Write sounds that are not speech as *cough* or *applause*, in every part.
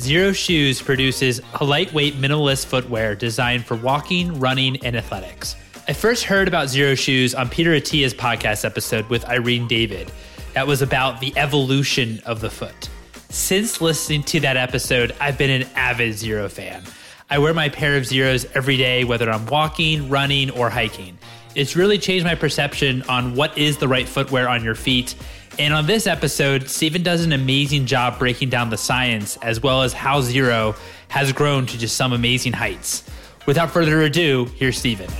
Xero Shoes produces a lightweight minimalist footwear designed for walking, running, and athletics. I first heard about Xero Shoes on Peter Attia's podcast episode with Irene Davis. That was about the evolution of the foot. Since listening to that episode, I've been an avid Zero fan. I wear my pair of Xeros every day, whether I'm walking, running, or hiking. It's really changed my perception on what is the right footwear on your feet and on this episode, Steven does an amazing job breaking down the science as well as how Xero has grown to just some amazing heights. Without further ado, here's Stephen.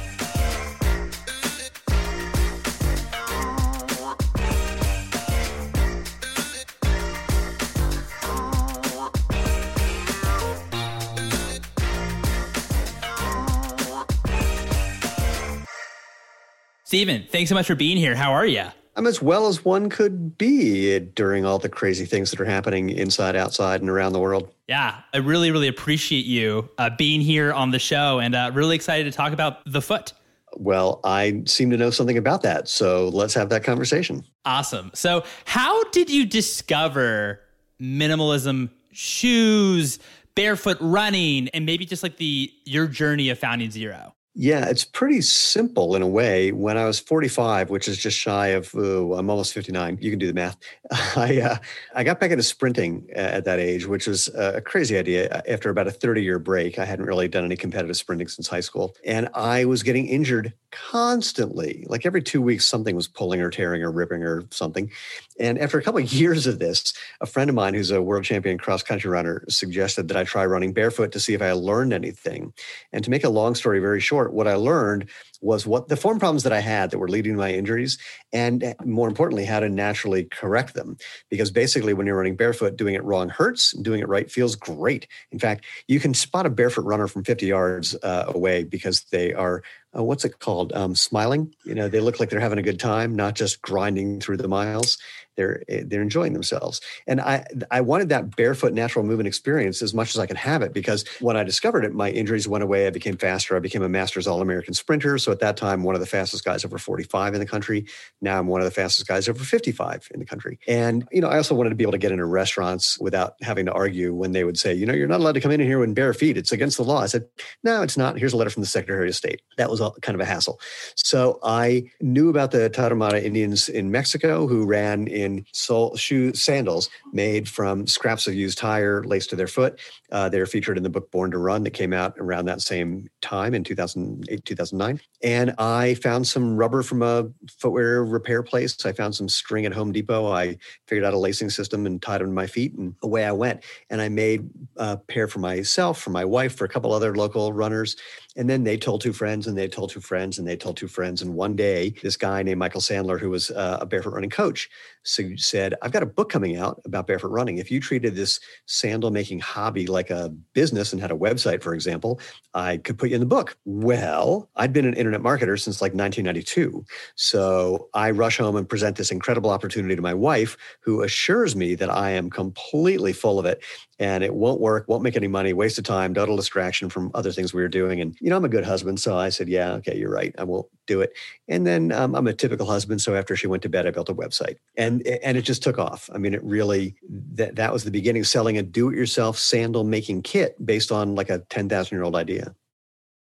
Steven, thanks so much for being here. How are you? I'm as well as one could be during all the crazy things that are happening inside, outside, and around the world. Yeah, I really, really appreciate you uh, being here on the show and uh, really excited to talk about the foot. Well, I seem to know something about that. So let's have that conversation. Awesome. So, how did you discover minimalism shoes, barefoot running, and maybe just like the your journey of founding Xero? Yeah, it's pretty simple in a way. When I was 45, which is just shy of, oh, I'm almost 59. You can do the math. *laughs* I uh, I got back into sprinting at that age, which was a crazy idea. After about a 30 year break, I hadn't really done any competitive sprinting since high school, and I was getting injured constantly. Like every two weeks, something was pulling or tearing or ripping or something. And after a couple of years of this, a friend of mine who's a world champion cross country runner suggested that I try running barefoot to see if I learned anything. And to make a long story very short, what I learned was what the form problems that I had that were leading to my injuries, and eh, more importantly, how to naturally correct them. Because basically, when you're running barefoot, doing it wrong hurts, doing it right feels great. In fact, you can spot a barefoot runner from 50 yards uh, away because they are uh, what's it called? Um, smiling. You know, they look like they're having a good time, not just grinding through the miles. They're eh, they're enjoying themselves. And I I wanted that barefoot natural movement experience as much as I could have it because when I discovered it, my injuries went away. I became faster. I became a Masters All American sprinter. So at that time, one of the fastest guys over 45 in the country. Now I'm one of the fastest guys over 55 in the country. And you know, I also wanted to be able to get into restaurants without having to argue when they would say, you know, you're not allowed to come in here in bare feet. It's against the law. I said, no, it's not. Here's a letter from the Secretary of State. That was was kind of a hassle. So I knew about the Tarahumara Indians in Mexico who ran in sole shoe sandals made from scraps of used tire laced to their foot. Uh, they're featured in the book Born to Run that came out around that same time in 2008, 2009. And I found some rubber from a footwear repair place. I found some string at Home Depot. I figured out a lacing system and tied them to my feet, and away I went. And I made a pair for myself, for my wife, for a couple other local runners. And then they told two friends, and they told two friends, and they told two friends. And one day, this guy named Michael Sandler, who was uh, a barefoot running coach, said, I've got a book coming out about barefoot running. If you treated this sandal making hobby like a business and had a website, for example, I could put you in the book. Well, I'd been an internet marketer since like 1992. So I rush home and present this incredible opportunity to my wife, who assures me that I am completely full of it and it won't work, won't make any money, waste of time, total distraction from other things we were doing. And, you know, I'm a good husband. So I said, yeah, okay, you're right. I won't do it. And then um, I'm a typical husband. So after she went to bed, I built a website and, and it just took off. I mean, it really, that, that was the beginning of selling a do it yourself sandal making kit based on like a 10,000 year old idea.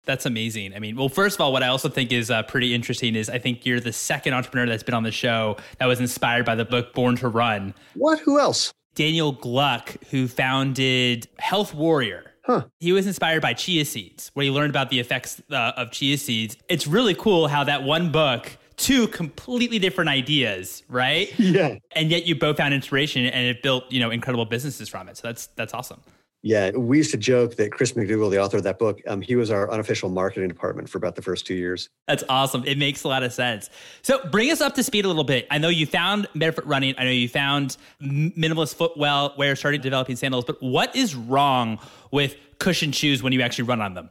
That's amazing. I mean, well, first of all, what I also think is uh, pretty interesting is I think you're the second entrepreneur that's been on the show that was inspired by the book Born to Run. What? Who else? Daniel Gluck, who founded Health Warrior. Huh. He was inspired by chia seeds, where he learned about the effects uh, of chia seeds. It's really cool how that one book, two completely different ideas, right? *laughs* Yeah. And yet you both found inspiration and it built, you know, incredible businesses from it. So that's that's awesome. Yeah, we used to joke that Chris McDougall, the author of that book, um, he was our unofficial marketing department for about the first two years. That's awesome. It makes a lot of sense. So bring us up to speed a little bit. I know you found barefoot running. I know you found minimalist footwear, started developing sandals. But what is wrong with cushion shoes when you actually run on them?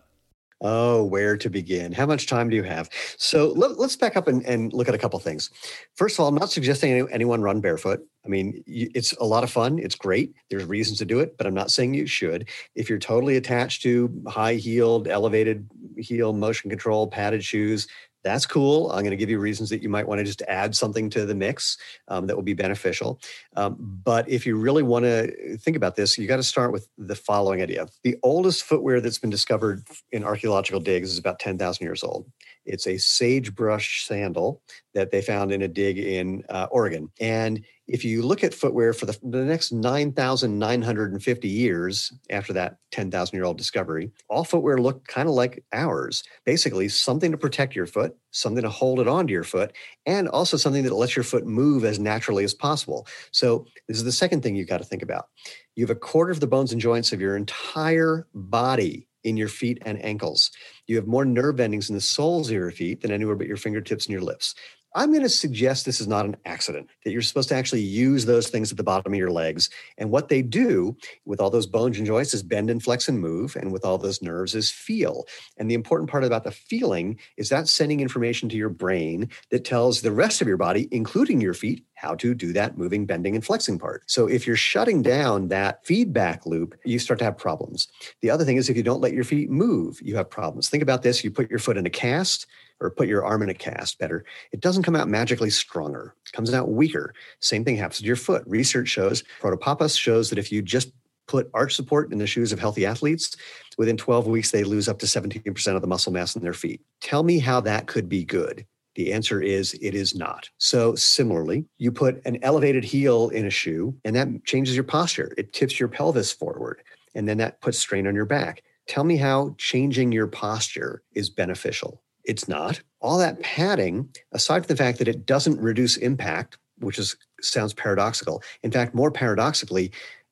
Oh, where to begin? How much time do you have? So let, us back up and, and, look at a couple things. First of all, I'm not suggesting anyone run barefoot. I mean, it's a lot of fun. It's great. There's reasons to do it, but I'm not saying you should. If you're totally attached to high heeled, elevated heel, motion control, padded shoes, that's cool. I'm going to give you reasons that you might want to just add something to the mix um, that will be beneficial. Um, but if you really want to think about this, you got to start with the following idea. The oldest footwear that's been discovered in archaeological digs is about 10,000 years old. It's a sagebrush sandal that they found in a dig in uh, Oregon. And if you look at footwear for the, the next 9,950 years after that 10,000 year old discovery, all footwear look kind of like ours. Basically, something to protect your foot, something to hold it onto your foot, and also something that lets your foot move as naturally as possible. So, this is the second thing you've got to think about. You have a quarter of the bones and joints of your entire body in your feet and ankles. You have more nerve endings in the soles of your feet than anywhere but your fingertips and your lips. I'm going to suggest this is not an accident, that you're supposed to actually use those things at the bottom of your legs. And what they do with all those bones and joints is bend and flex and move. And with all those nerves is feel. And the important part about the feeling is that sending information to your brain that tells the rest of your body, including your feet, how to do that moving, bending, and flexing part. So if you're shutting down that feedback loop, you start to have problems. The other thing is if you don't let your feet move, you have problems. Think about this you put your foot in a cast or put your arm in a cast better. It doesn't come out magically stronger, it comes out weaker. Same thing happens to your foot. Research shows, Protopapas shows that if you just put arch support in the shoes of healthy athletes, within 12 weeks, they lose up to 17% of the muscle mass in their feet. Tell me how that could be good. The answer is it is not. So, similarly, you put an elevated heel in a shoe and that changes your posture. It tips your pelvis forward and then that puts strain on your back. Tell me how changing your posture is beneficial. It's not. All that padding, aside from the fact that it doesn't reduce impact, which is sounds paradoxical. In fact, more paradoxically,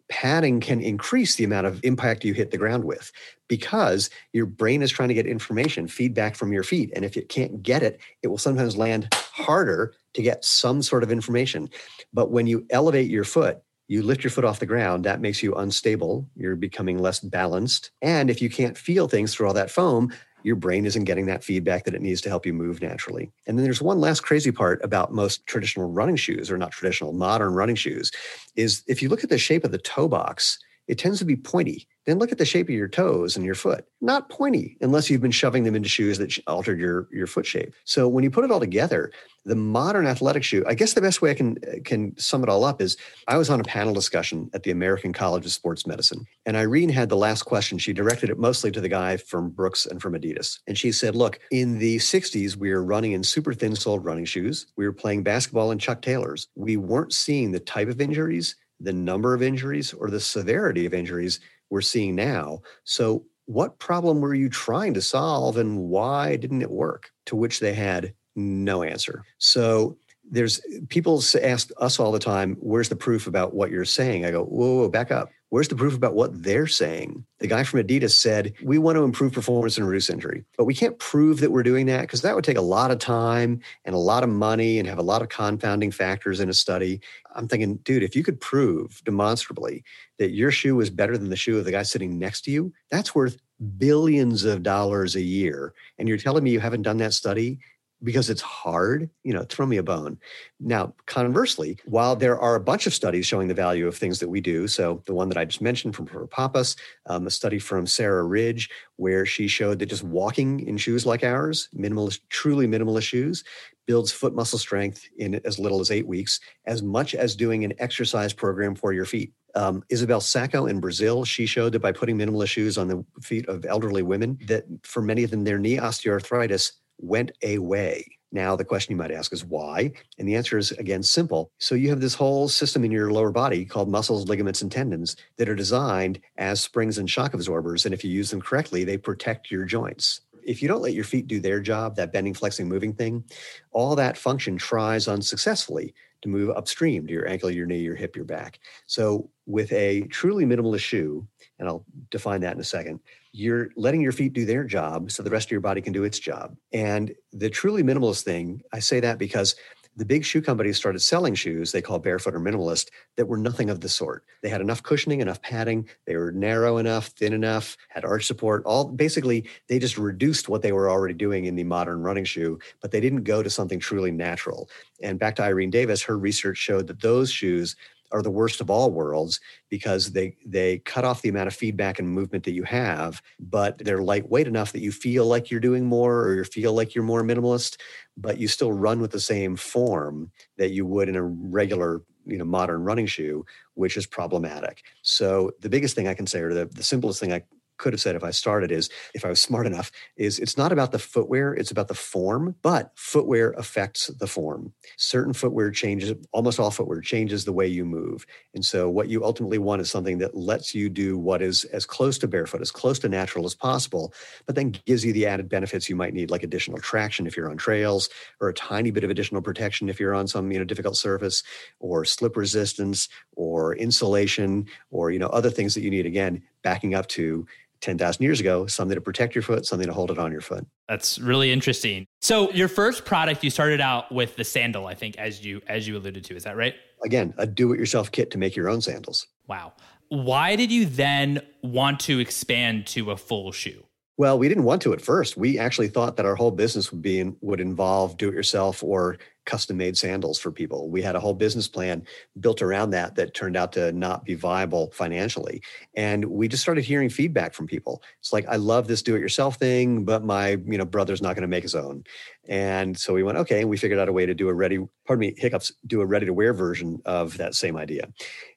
padding can increase the amount of impact you hit the ground with because your brain is trying to get information, feedback from your feet. And if it can't get it, it will sometimes land harder to get some sort of information. But when you elevate your foot, you lift your foot off the ground, that makes you unstable. You're becoming less balanced. And if you can't feel things through all that foam, your brain isn't getting that feedback that it needs to help you move naturally. And then there's one last crazy part about most traditional running shoes, or not traditional, modern running shoes, is if you look at the shape of the toe box, it tends to be pointy. Then look at the shape of your toes and your foot. Not pointy unless you've been shoving them into shoes that altered your, your foot shape. So when you put it all together, the modern athletic shoe, I guess the best way I can can sum it all up is I was on a panel discussion at the American College of Sports Medicine. And Irene had the last question. She directed it mostly to the guy from Brooks and from Adidas. And she said, Look, in the 60s, we were running in super thin soled running shoes. We were playing basketball in Chuck Taylors. We weren't seeing the type of injuries the number of injuries or the severity of injuries we're seeing now. So, what problem were you trying to solve and why didn't it work? To which they had no answer. So, there's people ask us all the time, where's the proof about what you're saying? I go, whoa, whoa, back up. Where's the proof about what they're saying? The guy from Adidas said, We want to improve performance and reduce injury, but we can't prove that we're doing that because that would take a lot of time and a lot of money and have a lot of confounding factors in a study. I'm thinking, dude, if you could prove demonstrably that your shoe was better than the shoe of the guy sitting next to you, that's worth billions of dollars a year. And you're telling me you haven't done that study because it's hard, you know, throw me a bone. Now, conversely, while there are a bunch of studies showing the value of things that we do, so the one that I just mentioned from Protopapas, um, a study from Sarah Ridge, where she showed that just walking in shoes like ours, minimalist, truly minimalist shoes, builds foot muscle strength in as little as eight weeks, as much as doing an exercise program for your feet. Um, Isabel Sacco in Brazil, she showed that by putting minimalist shoes on the feet of elderly women, that for many of them, their knee osteoarthritis went away. Now, the question you might ask is why? And the answer is again simple. So, you have this whole system in your lower body called muscles, ligaments, and tendons that are designed as springs and shock absorbers. And if you use them correctly, they protect your joints. If you don't let your feet do their job, that bending, flexing, moving thing, all that function tries unsuccessfully to move upstream to your ankle, your knee, your hip, your back. So, with a truly minimalist shoe, and I'll define that in a second, you're letting your feet do their job so the rest of your body can do its job. And the truly minimalist thing, I say that because the big shoe companies started selling shoes they call barefoot or minimalist that were nothing of the sort. They had enough cushioning, enough padding, they were narrow enough, thin enough, had arch support. All basically, they just reduced what they were already doing in the modern running shoe, but they didn't go to something truly natural. And back to Irene Davis, her research showed that those shoes are the worst of all worlds because they they cut off the amount of feedback and movement that you have but they're lightweight enough that you feel like you're doing more or you feel like you're more minimalist but you still run with the same form that you would in a regular you know modern running shoe which is problematic. So the biggest thing i can say or the, the simplest thing i could have said if I started is if I was smart enough is it's not about the footwear, it's about the form, but footwear affects the form. Certain footwear changes, almost all footwear changes the way you move. And so what you ultimately want is something that lets you do what is as close to barefoot, as close to natural as possible, but then gives you the added benefits you might need, like additional traction if you're on trails, or a tiny bit of additional protection if you're on some, you know, difficult surface, or slip resistance, or insulation, or you know, other things that you need again, backing up to 10,000 years ago, something to protect your foot, something to hold it on your foot. That's really interesting. So your first product you started out with the sandal, I think as you as you alluded to, is that right? Again, a do-it-yourself kit to make your own sandals. Wow. Why did you then want to expand to a full shoe? Well, we didn't want to at first. We actually thought that our whole business would be would involve do-it-yourself or custom-made sandals for people. We had a whole business plan built around that that turned out to not be viable financially. And we just started hearing feedback from people. It's like, I love this do-it-yourself thing, but my you know brother's not going to make his own. And so we went, okay, and we figured out a way to do a ready, pardon me, hiccups, do a ready-to-wear version of that same idea.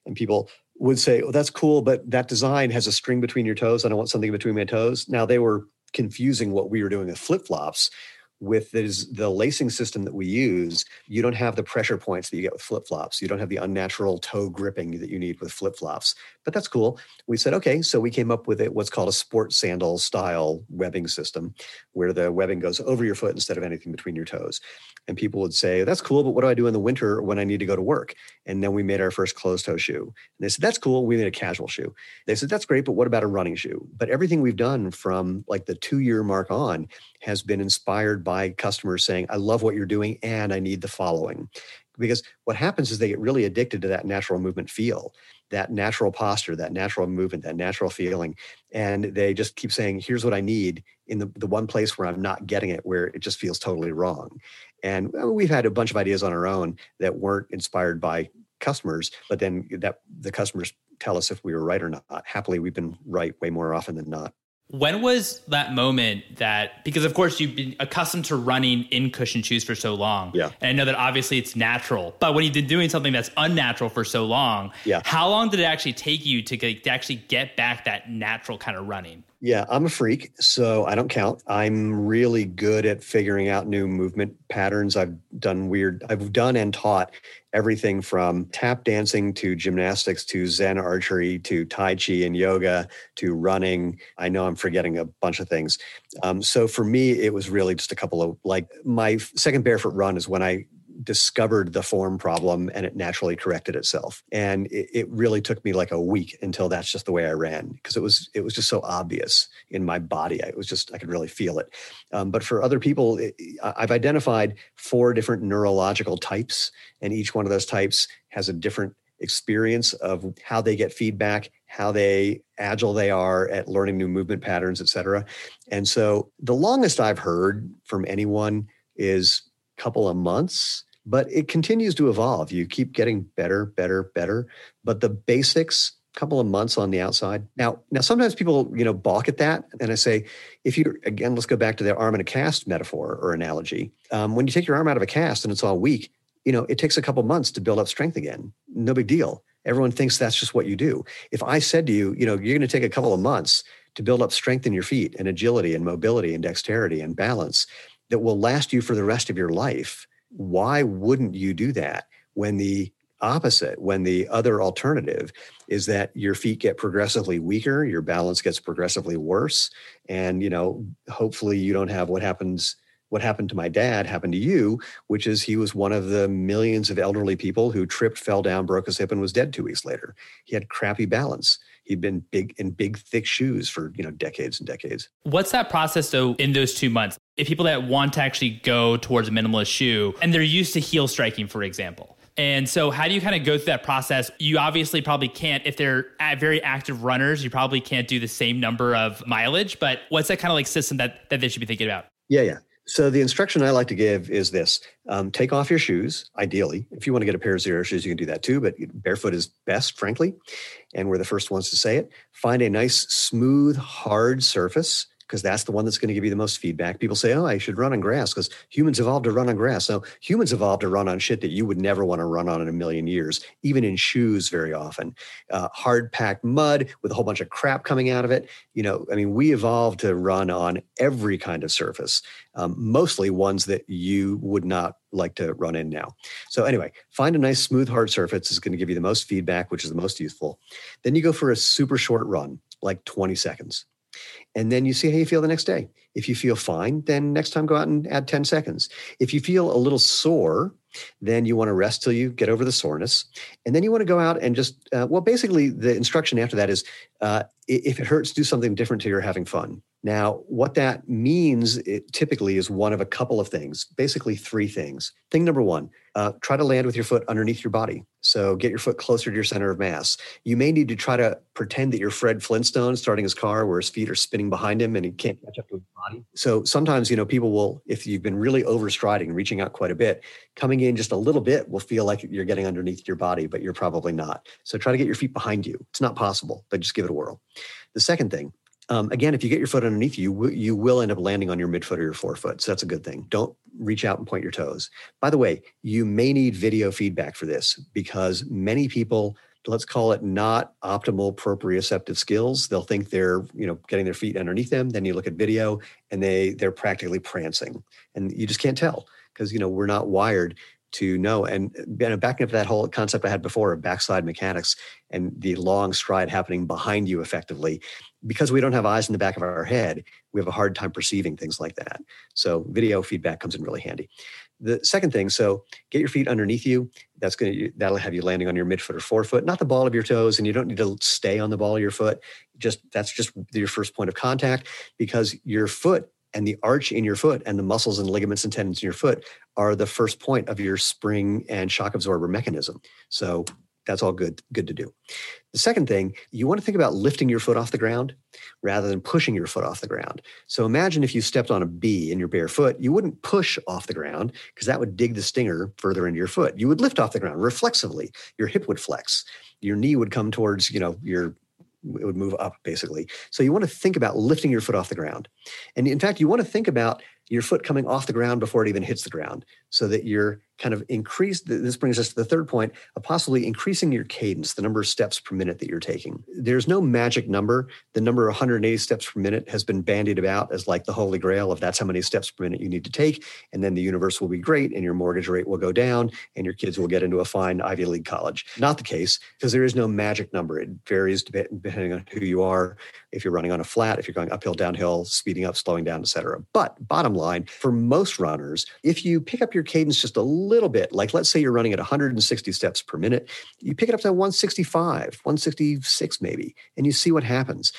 And people would say, "Oh, that's cool, but that design has a string between your toes. I don't want something between my toes." Now they were confusing what we were doing with flip flops, with this, the lacing system that we use, you don't have the pressure points that you get with flip flops. You don't have the unnatural toe gripping that you need with flip flops. But that's cool. We said, okay, so we came up with it, what's called a sport sandal style webbing system, where the webbing goes over your foot instead of anything between your toes. And people would say, that's cool, but what do I do in the winter when I need to go to work? And then we made our first closed toe shoe. And they said, that's cool. We made a casual shoe. They said, that's great, but what about a running shoe? But everything we've done from like the two year mark on has been inspired by customers saying, I love what you're doing and I need the following. Because what happens is they get really addicted to that natural movement feel, that natural posture, that natural movement, that natural feeling. And they just keep saying, here's what I need in the, the one place where I'm not getting it, where it just feels totally wrong. And uh, we've had a bunch of ideas on our own that weren't inspired by customers, but then that the customers tell us if we were right or not. Happily, we've been right way more often than not. When was that moment that because of course you've been accustomed to running in cushion shoes for so long. Yeah. And I know that obviously it's natural. But when you've been doing something that's unnatural for so long, yeah. how long did it actually take you to, get, to actually get back that natural kind of running? Yeah, I'm a freak, so I don't count. I'm really good at figuring out new movement patterns. I've done weird, I've done and taught everything from tap dancing to gymnastics to Zen archery to Tai Chi and yoga to running. I know I'm forgetting a bunch of things. Um, so for me, it was really just a couple of like my second barefoot run is when I discovered the form problem and it naturally corrected itself. And it, it really took me like a week until that's just the way I ran because it was it was just so obvious in my body. It was just I could really feel it. Um, but for other people, it, I've identified four different neurological types, and each one of those types has a different experience of how they get feedback how they agile they are at learning new movement patterns et cetera and so the longest i've heard from anyone is a couple of months but it continues to evolve. You keep getting better, better, better. But the basics, a couple of months on the outside. Now, now sometimes people, you know, balk at that. And I say, if you again, let's go back to the arm in a cast metaphor or analogy. Um, when you take your arm out of a cast and it's all weak, you know, it takes a couple months to build up strength again. No big deal. Everyone thinks that's just what you do. If I said to you, you know, you're going to take a couple of months to build up strength in your feet and agility and mobility and dexterity and balance that will last you for the rest of your life why wouldn't you do that when the opposite when the other alternative is that your feet get progressively weaker your balance gets progressively worse and you know hopefully you don't have what happens what happened to my dad happened to you which is he was one of the millions of elderly people who tripped fell down broke his hip and was dead two weeks later. He had crappy balance he'd been big in big, thick shoes for you know decades and decades. What's that process though in those two months? If people that want to actually go towards a minimalist shoe and they're used to heel striking, for example. And so, how do you kind of go through that process? You obviously probably can't, if they're very active runners, you probably can't do the same number of mileage. But what's that kind of like system that, that they should be thinking about? Yeah, yeah. So the instruction I like to give is this: um, take off your shoes. Ideally, if you want to get a pair of Xero shoes, you can do that too. But barefoot is best, frankly, and we're the first ones to say it. Find a nice, smooth, hard surface because that's the one that's going to give you the most feedback. People say, oh, I should run on grass because humans evolved to run on grass. No, humans evolved to run on shit that you would never want to run on in a million years, even in shoes very often. Uh, hard packed mud with a whole bunch of crap coming out of it. You know, I mean, we evolved to run on every kind of surface, um, mostly ones that you would not like to run in now. So anyway, find a nice smooth hard surface is going to give you the most feedback, which is the most useful. Then you go for a super short run, like 20 seconds. And then you see how you feel the next day. If you feel fine, then next time go out and add 10 seconds. If you feel a little sore, then you want to rest till you get over the soreness. And then you want to go out and just, uh, well, basically, the instruction after that is uh, if it hurts, do something different till you're having fun. Now, what that means it typically is one of a couple of things, basically three things. Thing number one, uh, try to land with your foot underneath your body. So get your foot closer to your center of mass. You may need to try to pretend that you're Fred Flintstone starting his car where his feet are spinning behind him and he can't catch up to his body. So sometimes, you know, people will, if you've been really overstriding, reaching out quite a bit, coming in just a little bit will feel like you're getting underneath your body, but you're probably not. So try to get your feet behind you. It's not possible, but just give it a whirl. The second thing, um, again, if you get your foot underneath you, you will end up landing on your midfoot or your forefoot. So that's a good thing. Don't reach out and point your toes. By the way, you may need video feedback for this because many people, let's call it not optimal proprioceptive skills. They'll think they're, you know, getting their feet underneath them. Then you look at video and they they're practically prancing. And you just can't tell because you know we're not wired to know. And you know, backing up that whole concept I had before of backside mechanics and the long stride happening behind you effectively, because we don't have eyes in the back of our head, we have a hard time perceiving things like that. So video feedback comes in really handy. The second thing, so get your feet underneath you. That's going to that'll have you landing on your midfoot or forefoot, not the ball of your toes, and you don't need to stay on the ball of your foot. Just that's just your first point of contact because your foot and the arch in your foot and the muscles and ligaments and tendons in your foot are the first point of your spring and shock absorber mechanism. So that's all good good to do. The second thing, you want to think about lifting your foot off the ground rather than pushing your foot off the ground. So imagine if you stepped on a bee in your bare foot, you wouldn't push off the ground because that would dig the stinger further into your foot. You would lift off the ground reflexively. Your hip would flex. Your knee would come towards, you know, your it would move up basically. So you want to think about lifting your foot off the ground. And in fact, you want to think about your foot coming off the ground before it even hits the ground so that you're kind of increase This brings us to the third point of possibly increasing your cadence, the number of steps per minute that you're taking. There's no magic number. The number 180 steps per minute has been bandied about as like the holy grail of that's how many steps per minute you need to take. And then the universe will be great and your mortgage rate will go down and your kids will get into a fine Ivy League college. Not the case because there is no magic number. It varies depending on who you are. If you're running on a flat, if you're going uphill, downhill, speeding up, slowing down, etc. But bottom line, for most runners, if you pick up your cadence just a little bit, like let's say you're running at 160 steps per minute, you pick it up to 165, 166 maybe, and you see what happens.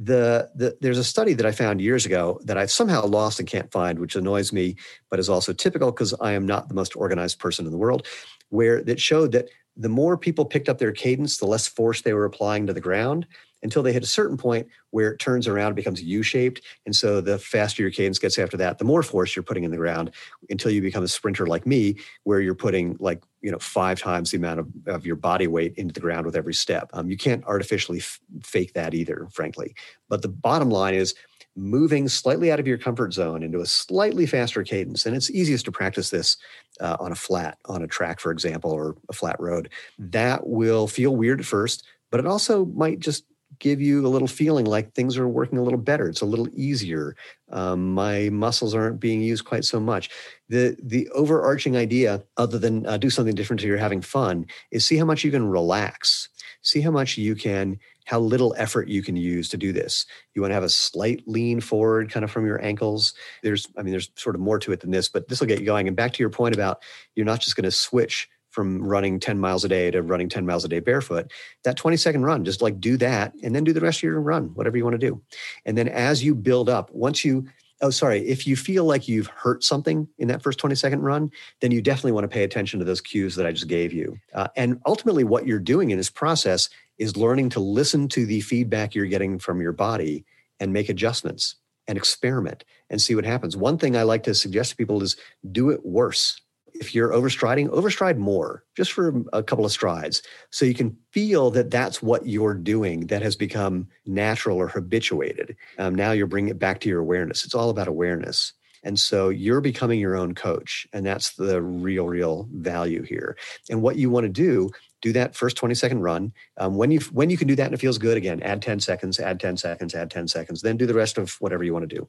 The, the, there's a study that I found years ago that I've somehow lost and can't find, which annoys me, but is also typical because I am not the most organized person in the world, where that showed that the more people picked up their cadence, the less force they were applying to the ground until they hit a certain point where it turns around, and becomes U-shaped. And so the faster your cadence gets after that, the more force you're putting in the ground until you become a sprinter like me, where you're putting like, you know, five times the amount of, of your body weight into the ground with every step. Um, you can't artificially f- fake that either, frankly. But the bottom line is moving slightly out of your comfort zone into a slightly faster cadence. And it's easiest to practice this uh, on a flat, on a track, for example, or a flat road. That will feel weird at first, but it also might just give you a little feeling like things are working a little better. It's a little easier. Um, my muscles aren't being used quite so much. The the overarching idea, other than uh, do something different so you're having fun, is see how much you can relax. See how much you can, how little effort you can use to do this. You want to have a slight lean forward, kind of from your ankles. There's, I mean, there's sort of more to it than this, but this will get you going. And back to your point about you're not just going to switch from running 10 miles a day to running 10 miles a day barefoot. That 20 second run, just like do that and then do the rest of your run, whatever you want to do. And then as you build up, once you oh sorry if you feel like you've hurt something in that first 20 second run then you definitely want to pay attention to those cues that i just gave you uh, and ultimately what you're doing in this process is learning to listen to the feedback you're getting from your body and make adjustments and experiment and see what happens. One thing I like to suggest to people is do it worse. If you're overstriding, overstride more, just for a couple of strides. So you can feel that that's what you're doing that has become natural or habituated. Um, now you're bringing it back to your awareness. It's all about awareness. And so you're becoming your own coach. And that's the real, real value here. And what you want to do do that first 20 second run. Um, when you when you can do that and it feels good, again, add 10 seconds, add 10 seconds, add 10 seconds, then do the rest of whatever you want to do.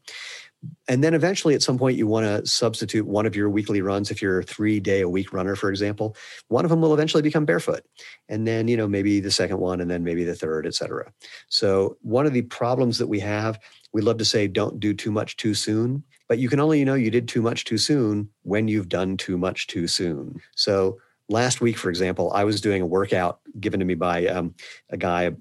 And then eventually at some point you want to substitute one of your weekly runs. If you're a three day a week runner, for example, one of them will eventually become barefoot. And then, you know, maybe the second one and then maybe the third, et cetera. So one of the problems that we have, we love to say don't do too much too soon, but you can only you know you did too much too soon when you've done too much too soon. So last week, for example, I was doing a workout given to me by um, a guy uh,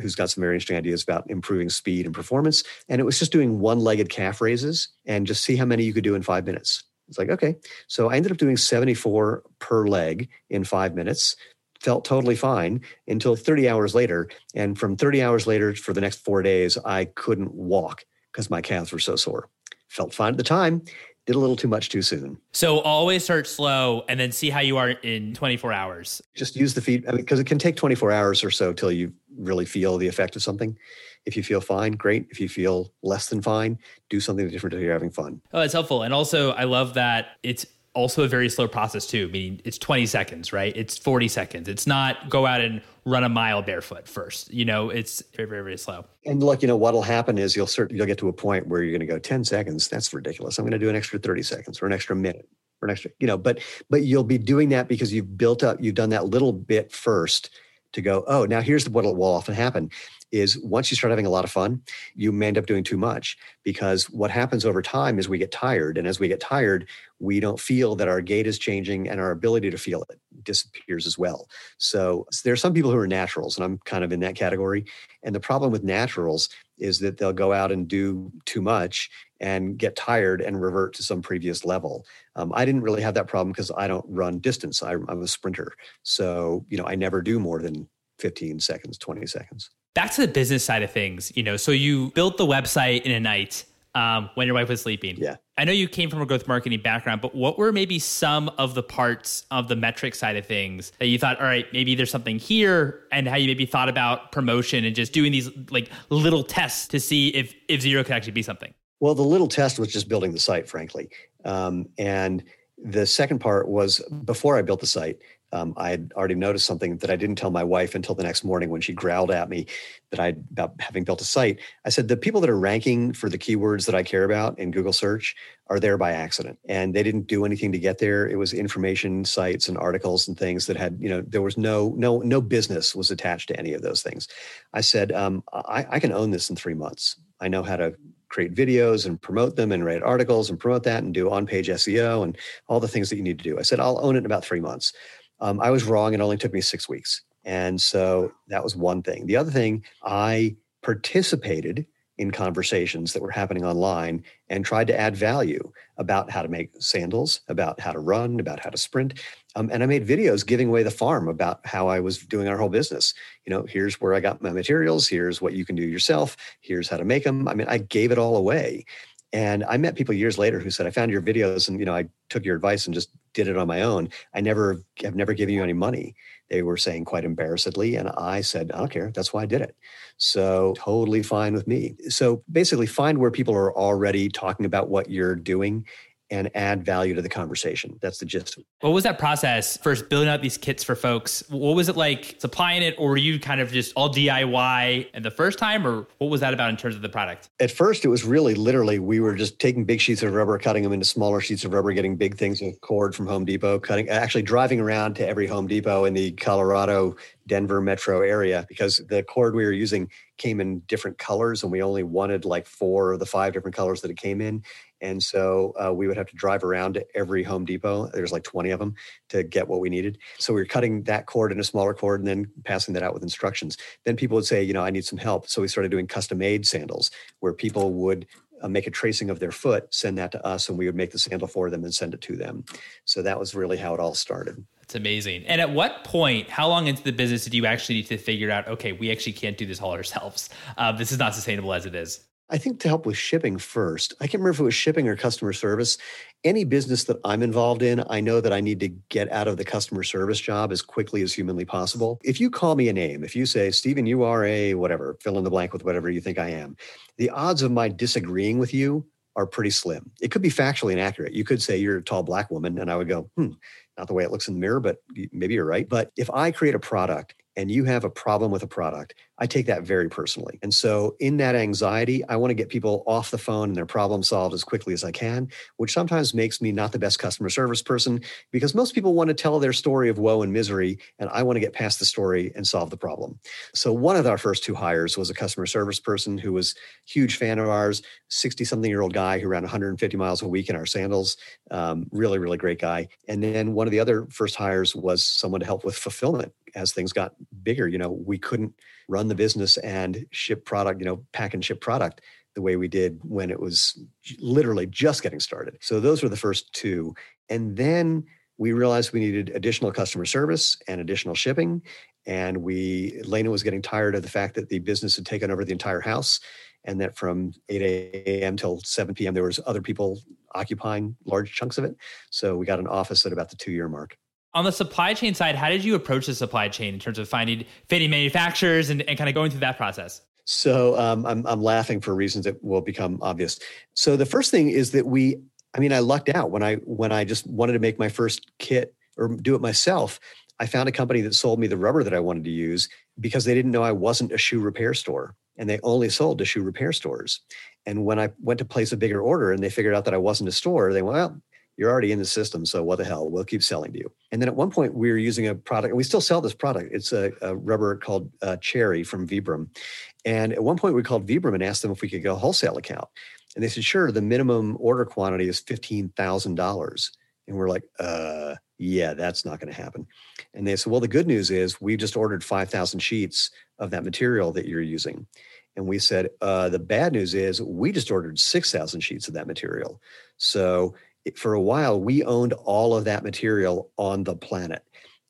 who's got some very interesting ideas about improving speed and performance. And it was just doing one legged calf raises and just see how many you could do in five minutes. It's like, okay. So I ended up doing 74 per leg in five minutes. Felt totally fine until 30 hours later. And from 30 hours later for the next four days, I couldn't walk because my calves were so sore. Felt fine at the time did a little too much too soon. So always start slow and then see how you are in 24 hours. Just use the feed, I mean, because it can take 24 hours or so till you really feel the effect of something. If you feel fine, great. If you feel less than fine, do something different until you're having fun. Oh, that's helpful. And also, I love that it's also a very slow process too. Meaning it's 20 seconds, right? It's 40 seconds. It's not go out and run a mile barefoot first. You know, it's very, very, very slow. And look, you know, what'll happen is you'll certainly you'll get to a point where you're going to go 10 seconds. That's ridiculous. I'm going to do an extra 30 seconds or an extra minute or an extra, you know, but but you'll be doing that because you've built up, you've done that little bit first to go, oh, now here's what will often happen is once you start having a lot of fun, you may end up doing too much because what happens over time is we get tired. And as we get tired, we don't feel that our gait is changing and our ability to feel it disappears as well. So there are some people who are naturals, and I'm kind of in that category. And the problem with naturals is that they'll go out and do too much and get tired and revert to some previous level. Um, I didn't really have that problem because I don't run distance. I, I'm a sprinter. So, you know, I never do more than 15 seconds, 20 seconds back to the business side of things, you know, so you built the website in a night um, when your wife was sleeping. Yeah. I know you came from a growth marketing background, but what were maybe some of the parts of the metric side of things that you thought, all right, maybe there's something here, and how you maybe thought about promotion and just doing these like little tests to see if if Xero could actually be something? Well, the little test was just building the site, frankly, um, and the second part was before I built the site um, I had already noticed something that I didn't tell my wife until the next morning when she growled at me that I about having built a site. I said the people that are ranking for the keywords that I care about in Google search are there by accident, and they didn't do anything to get there. It was information sites and articles and things that had you know there was no no no business was attached to any of those things. I said um, I, I can own this in three months. I know how to create videos and promote them and write articles and promote that and do on page SEO and all the things that you need to do. I said, I'll own it in about three months. Um, I was wrong. It only took me six weeks. And so that was one thing. The other thing, I participated in conversations that were happening online and tried to add value about how to make sandals, about how to run, about how to sprint. Um, and I made videos giving away the farm about how I was doing our whole business. You know, here's where I got my materials. Here's what you can do yourself. Here's how to make them. I mean, I gave it all away. And I met people years later who said, I found your videos and, you know, I took your advice and just did it on my own. I never have never given you any money. They were saying quite embarrassedly. And I said, I don't care. That's why I did it. So totally fine with me. So basically find where people are already talking about what you're doing and add value to the conversation. That's the gist. What was that process first building out these kits for folks? What was it like supplying it, or were you kind of just all DIY and the first time, or what was that about in terms of the product? At first, it was really literally we were just taking big sheets of rubber, cutting them into smaller sheets of rubber, getting big things of cord from Home Depot, cutting, actually driving around to every Home Depot in the Colorado Denver metro area because the cord we were using came in different colors and we only wanted like four of the five different colors that it came in. And so uh, we would have to drive around to every Home Depot. There's like 20 of them to get what we needed. So we were cutting that cord in a smaller cord and then passing that out with instructions. Then people would say, you know, I need some help. So we started doing custom made sandals where people would uh, make a tracing of their foot, send that to us, and we would make the sandal for them and send it to them. So that was really how it all started. It's amazing. And at what point, how long into the business did you actually need to figure out, okay, we actually can't do this all ourselves? Uh, this is not sustainable as it is? I think to help with shipping first. I can't remember if it was shipping or customer service. Any business that I'm involved in, I know that I need to get out of the customer service job as quickly as humanly possible. If you call me a name, if you say, Steven, you are a whatever, fill in the blank with whatever you think I am, the odds of my disagreeing with you are pretty slim. It could be factually inaccurate. You could say you're a tall black woman, and I would go, hmm, not the way it looks in the mirror, but maybe you're right. But if I create a product and you have a problem with a product, I take that very personally. And so, in that anxiety, I want to get people off the phone and their problem solved as quickly as I can, which sometimes makes me not the best customer service person because most people want to tell their story of woe and misery, and I want to get past the story and solve the problem. So, one of our first two hires was a customer service person who was huge fan of ours, 60 something year old guy who ran 150 miles a week in our sandals. Um, really, really great guy. And then one of the other first hires was someone to help with fulfillment as things got bigger. You know, we couldn't run the business and ship product, you know, pack and ship product the way we did when it was literally just getting started. So those were the first two. And then we realized we needed additional customer service and additional shipping. And we, Lena was getting tired of the fact that the business had taken over the entire house and that from 8 a.m. till 7 p.m. there was other people occupying large chunks of it. So we got an office at about the two year mark on the supply chain side, how did you approach the supply chain in terms of finding fitting manufacturers and, and kind of going through that process? So um, I'm, I'm laughing for reasons that will become obvious. So the first thing is that we, I mean, I lucked out when I when I just wanted to make my first kit or do it myself. I found a company that sold me the rubber that I wanted to use because they didn't know I wasn't a shoe repair store and they only sold to shoe repair stores. And when I went to place a bigger order and they figured out that I wasn't a store, they went, well, you're already in the system. So what the hell? We'll keep selling to you. And then at one point, we were using a product, and we still sell this product. It's a, a rubber called uh, Cherry from Vibram. And at one point, we called Vibram and asked them if we could get a wholesale account. And they said, sure, the minimum order quantity is $15,000. And we're like, uh, yeah, that's not going to happen. And they said, well, the good news is we just ordered 5,000 sheets of that material that you're using. And we said, uh, the bad news is we just ordered 6,000 sheets of that material. So for a while, we owned all of that material on the planet.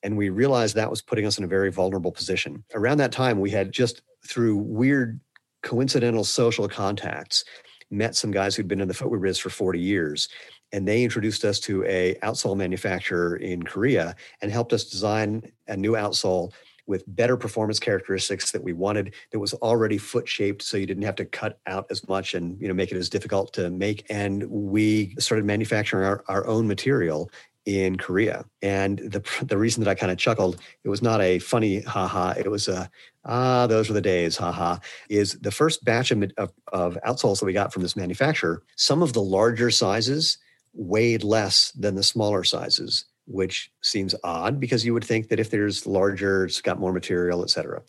And we realized that was putting us in a very vulnerable position. Around that time, we had just through weird coincidental social contacts met some guys who'd been in the footwear biz for 40 years and they introduced us to a outsole manufacturer in Korea and helped us design a new outsole with better performance characteristics that we wanted that was already foot shaped so you didn't have to cut out as much and you know make it as difficult to make and we started manufacturing our, our own material in Korea. And the the reason that I kind of chuckled, it was not a funny haha, it was a ah, those were the days, haha, is the first batch of, of, of outsoles that we got from this manufacturer, some of the larger sizes weighed less than the smaller sizes which seems odd because you would think that if there's larger, it's got more material, et cetera.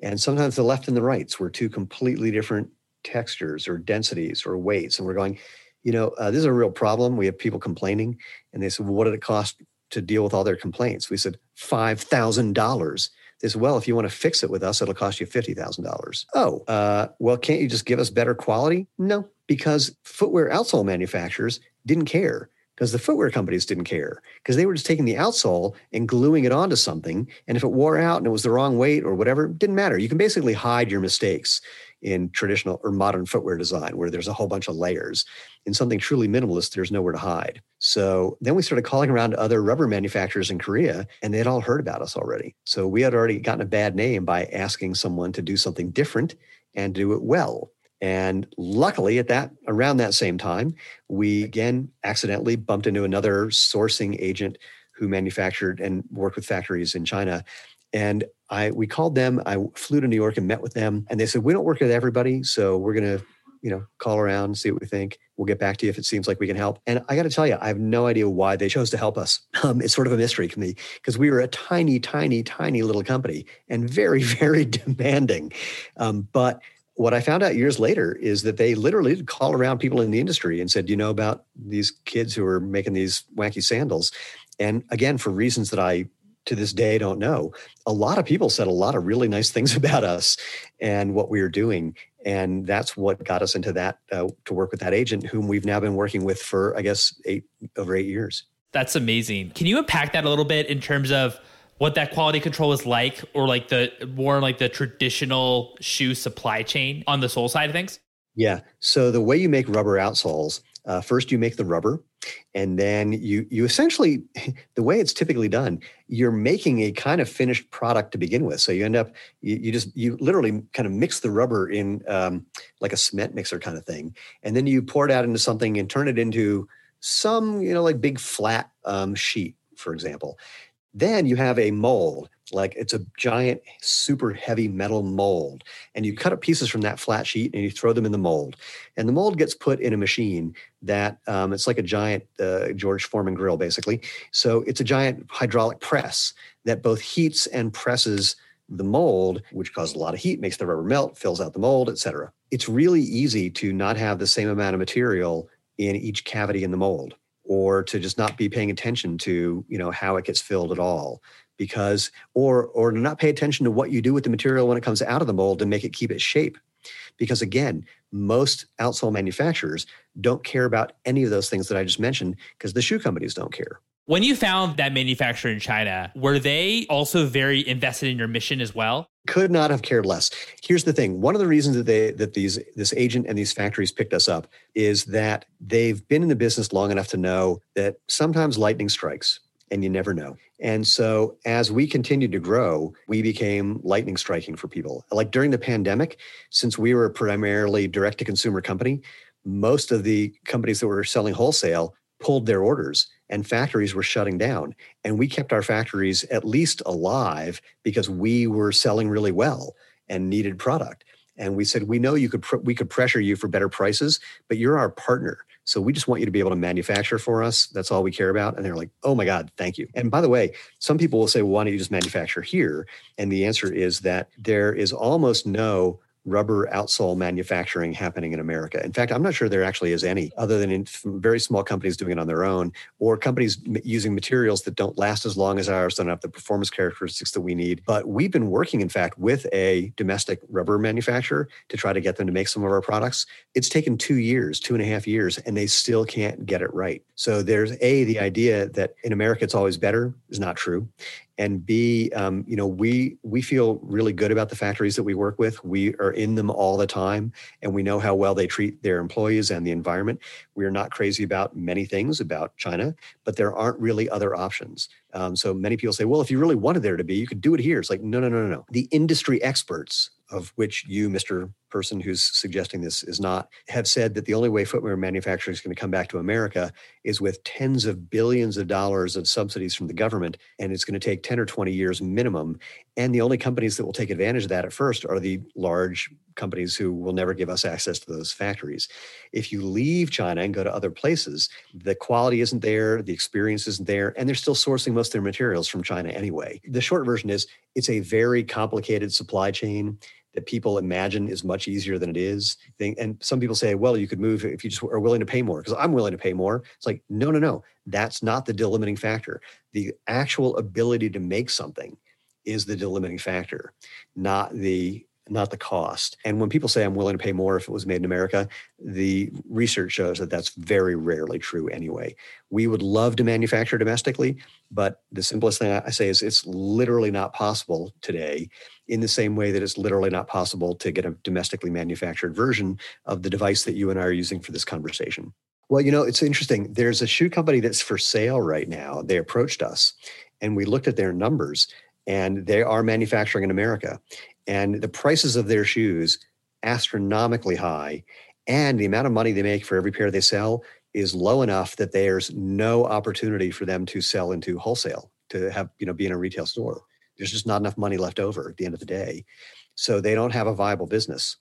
And sometimes the left and the rights were two completely different textures or densities or weights. And we're going, you know, uh, this is a real problem. We have people complaining. And they said, well, what did it cost to deal with all their complaints? We said, $5,000. They said, well, if you want to fix it with us, it'll cost you $50,000. Oh, uh, well, can't you just give us better quality? No, because footwear outsole manufacturers didn't care because the footwear companies didn't care because they were just taking the outsole and gluing it onto something. And if it wore out and it was the wrong weight or whatever, didn't matter. You can basically hide your mistakes in traditional or modern footwear design where there's a whole bunch of layers. In something truly minimalist, there's nowhere to hide. So then we started calling around to other rubber manufacturers in Korea and they'd all heard about us already. So we had already gotten a bad name by asking someone to do something different and do it well. And luckily, at that around that same time, we again accidentally bumped into another sourcing agent who manufactured and worked with factories in China. And I we called them. I flew to New York and met with them, and they said we don't work with everybody, so we're gonna you know call around see what we think. We'll get back to you if it seems like we can help. And I got to tell you, I have no idea why they chose to help us. *laughs* Um, it's sort of a mystery to me because we were a tiny, tiny, tiny little company and very, *laughs* very demanding. Um, but what I found out years later is that they literally did call around people in the industry and said, "You know about these kids who are making these wacky sandals?" And again, for reasons that I to this day don't know, a lot of people said a lot of really nice things *laughs* about us and what we were doing, and that's what got us into that uh, to work with that agent, whom we've now been working with for I guess eight over eight years. That's amazing. Can you unpack that a little bit in terms of what that quality control is like, or like the more like the traditional shoe supply chain on the sole side of things? Yeah. So the way you make rubber outsoles, uh, first you make the rubber, and then you you essentially *laughs* the way it's typically done, you're making a kind of finished product to begin with. So you end up you, you just you literally kind of mix the rubber in um, like a cement mixer kind of thing, and then you pour it out into something and turn it into some you know like big flat um, sheet, for example. Then you have a mold, like it's a giant, super heavy metal mold. And you cut up pieces from that flat sheet and you throw them in the mold. And the mold gets put in a machine that um, it's like a giant uh, George Foreman grill, basically. So it's a giant hydraulic press that both heats and presses the mold, which causes a lot of heat, makes the rubber melt, fills out the mold, etc. It's really easy to not have the same amount of material in each cavity in the mold or to just not be paying attention to you know how it gets filled at all because or or to not pay attention to what you do with the material when it comes out of the mold and make it keep its shape. Because again most outsole manufacturers don't care about any of those things that i just mentioned because the shoe companies don't care when you found that manufacturer in china were they also very invested in your mission as well? Could not have cared less. Here's the thing. One of the reasons that they that these this agent and these factories picked us up is that they've been in the business long enough to know that sometimes lightning strikes and you never know. And so as we continued to grow we became lightning striking for people. Like during the pandemic since we were primarily direct to consumer company most of the companies that were selling wholesale pulled their orders and factories were shutting down. And we kept our factories at least alive because we were selling really well and needed product. And we said, we know you could pr- we could pressure you for better prices, but you're our partner. So we just want you to be able to manufacture for us. That's all we care about. And they're like, oh my God, thank you. And by the way, some people will say, well, why don't you just manufacture here? And the answer is that there is almost no rubber outsole manufacturing happening in America. In fact, I'm not sure there actually is any, other than in very small companies doing it on their own, or companies using materials that don't last as long as ours, don't have the performance characteristics that we need. But we've been working, in fact, with a domestic rubber manufacturer to try to get them to make some of our products. It's taken two years, two and a half years, and they still can't get it right. So there's a the idea that in America it's always better is not true and b um, you know we we feel really good about the factories that we work with. We are in them all the time and we know how well they treat their employees and the environment. We are not crazy about many things about china but there aren't really other options. Um, so many people say well if you really wanted there to be you could do it here. It's like no no no no no. The industry experts of which you, Mr. Person who's suggesting this is not, have said that the only way footwear manufacturing is going to come back to America is with tens of billions of dollars of subsidies from the government. And it's going to take 10 or 20 years minimum. And the only companies that will take advantage of that at first are the large companies who will never give us access to those factories. If you leave China and go to other places, the quality isn't there, the experience isn't there, and they're still sourcing most of their materials from China anyway. The short version is it's a very complicated supply chain that people imagine is much easier than it is. And some people say, well, you could move if you just are willing to pay more, because I'm willing to pay more. It's like, no, no, no. That's not the delimiting factor. The actual ability to make something is the delimiting factor, not the not the cost. And when people say I'm willing to pay more if it was made in America, the research shows that that's very rarely true anyway. We would love to manufacture domestically, but the simplest thing I say is it's literally not possible today in the same way that it's literally not possible to get a domestically manufactured version of the device that you and I are using for this conversation. Well, you know, it's interesting. There's a shoe company that's for sale right now. They approached us and we looked at their numbers and they are manufacturing in America. And the prices of their shoes astronomically high and the amount of money they make for every pair they sell is low enough that there's no opportunity for them to sell into wholesale to have you know be in a retail store there's just not enough money left over at the end of the day. So they don't have a viable business.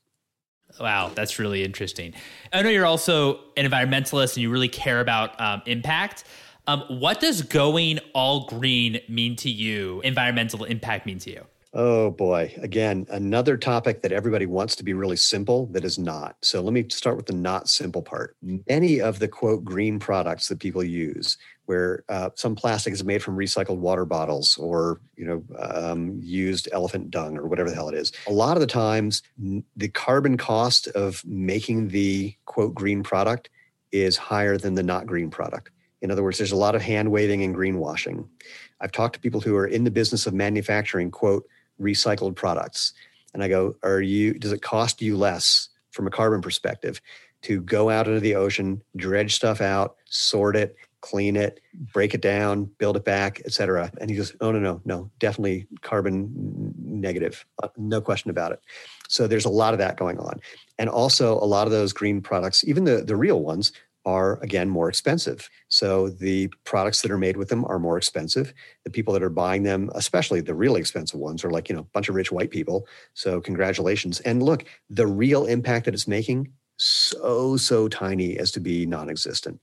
Wow, that's really interesting. I know you're also an environmentalist and you really care about um, impact. Um, what does going all green mean to you? Environmental impact mean to you? Oh boy. Again, another topic that everybody wants to be really simple that is not. So let me start with the not simple part. Many of the quote green products that people use, where uh, some plastic is made from recycled water bottles or you know um, used elephant dung or whatever the hell it is, a lot of the times the carbon cost of making the quote green product is higher than the not green product. In other words, there's a lot of hand waving and greenwashing. I've talked to people who are in the business of manufacturing, quote, recycled products. And I go, are you, does it cost you less from a carbon perspective to go out into the ocean, dredge stuff out, sort it, clean it, break it down, build it back, et cetera? And he goes, oh, no, no, no, definitely carbon negative. Uh, no question about it. So there's a lot of that going on. And also a lot of those green products, even the, the real ones, are again more expensive. So the products that are made with them are more expensive. The people that are buying them, especially the really expensive ones, are like, you know, a bunch of rich white people. So congratulations. And look, the real impact that it's making, so, so tiny as to be non existent.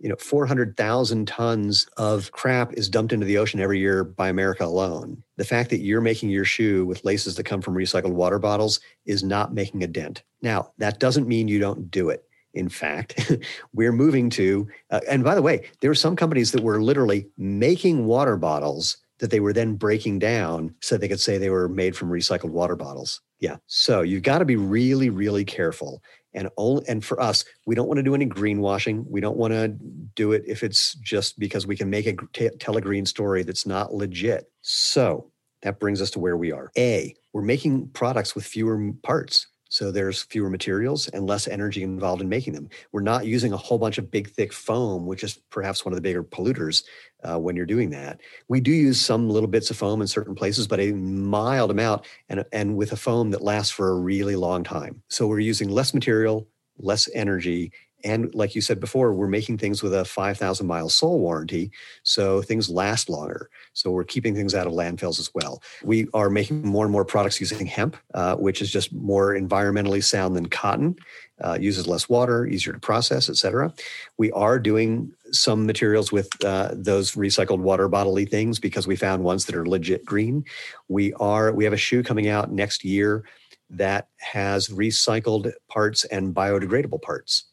You know, 400,000 tons of crap is dumped into the ocean every year by America alone. The fact that you're making your shoe with laces that come from recycled water bottles is not making a dent. Now, that doesn't mean you don't do it in fact, *laughs* we're moving to, uh, and by the way, there were some companies that were literally making water bottles that they were then breaking down so they could say they were made from recycled water bottles. Yeah. So you've got to be really, really careful. And only, and for us, we don't want to do any greenwashing. We don't want to do it if it's just because we can make a t- tell a green story that's not legit. So that brings us to where we are. A, we're making products with fewer parts. So there's fewer materials and less energy involved in making them. We're not using a whole bunch of big, thick foam, which is perhaps one of the bigger polluters uh, when you're doing that. We do use some little bits of foam in certain places, but a mild amount and, and with a foam that lasts for a really long time. So we're using less material, less energy, and like you said before, we're making things with a 5,000 mile sole warranty. So things last longer. So we're keeping things out of landfills as well. We are making more and more products using hemp, uh, which is just more environmentally sound than cotton, uh, uses less water, easier to process, et cetera. We are doing some materials with uh, those recycled water bottle things because we found ones that are legit green. We are, we have a shoe coming out next year that has recycled parts and biodegradable parts.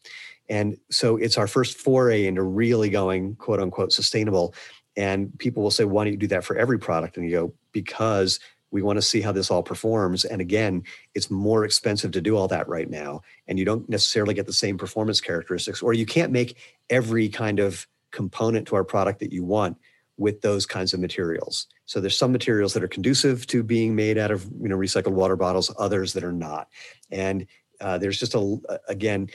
And so it's our first foray into really going quote unquote sustainable. And people will say, why don't you do that for every product? And you go, because we want to see how this all performs. And again, it's more expensive to do all that right now. And you don't necessarily get the same performance characteristics, or you can't make every kind of component to our product that you want with those kinds of materials. So there's some materials that are conducive to being made out of you know recycled water bottles, others that are not. And uh, there's just a again,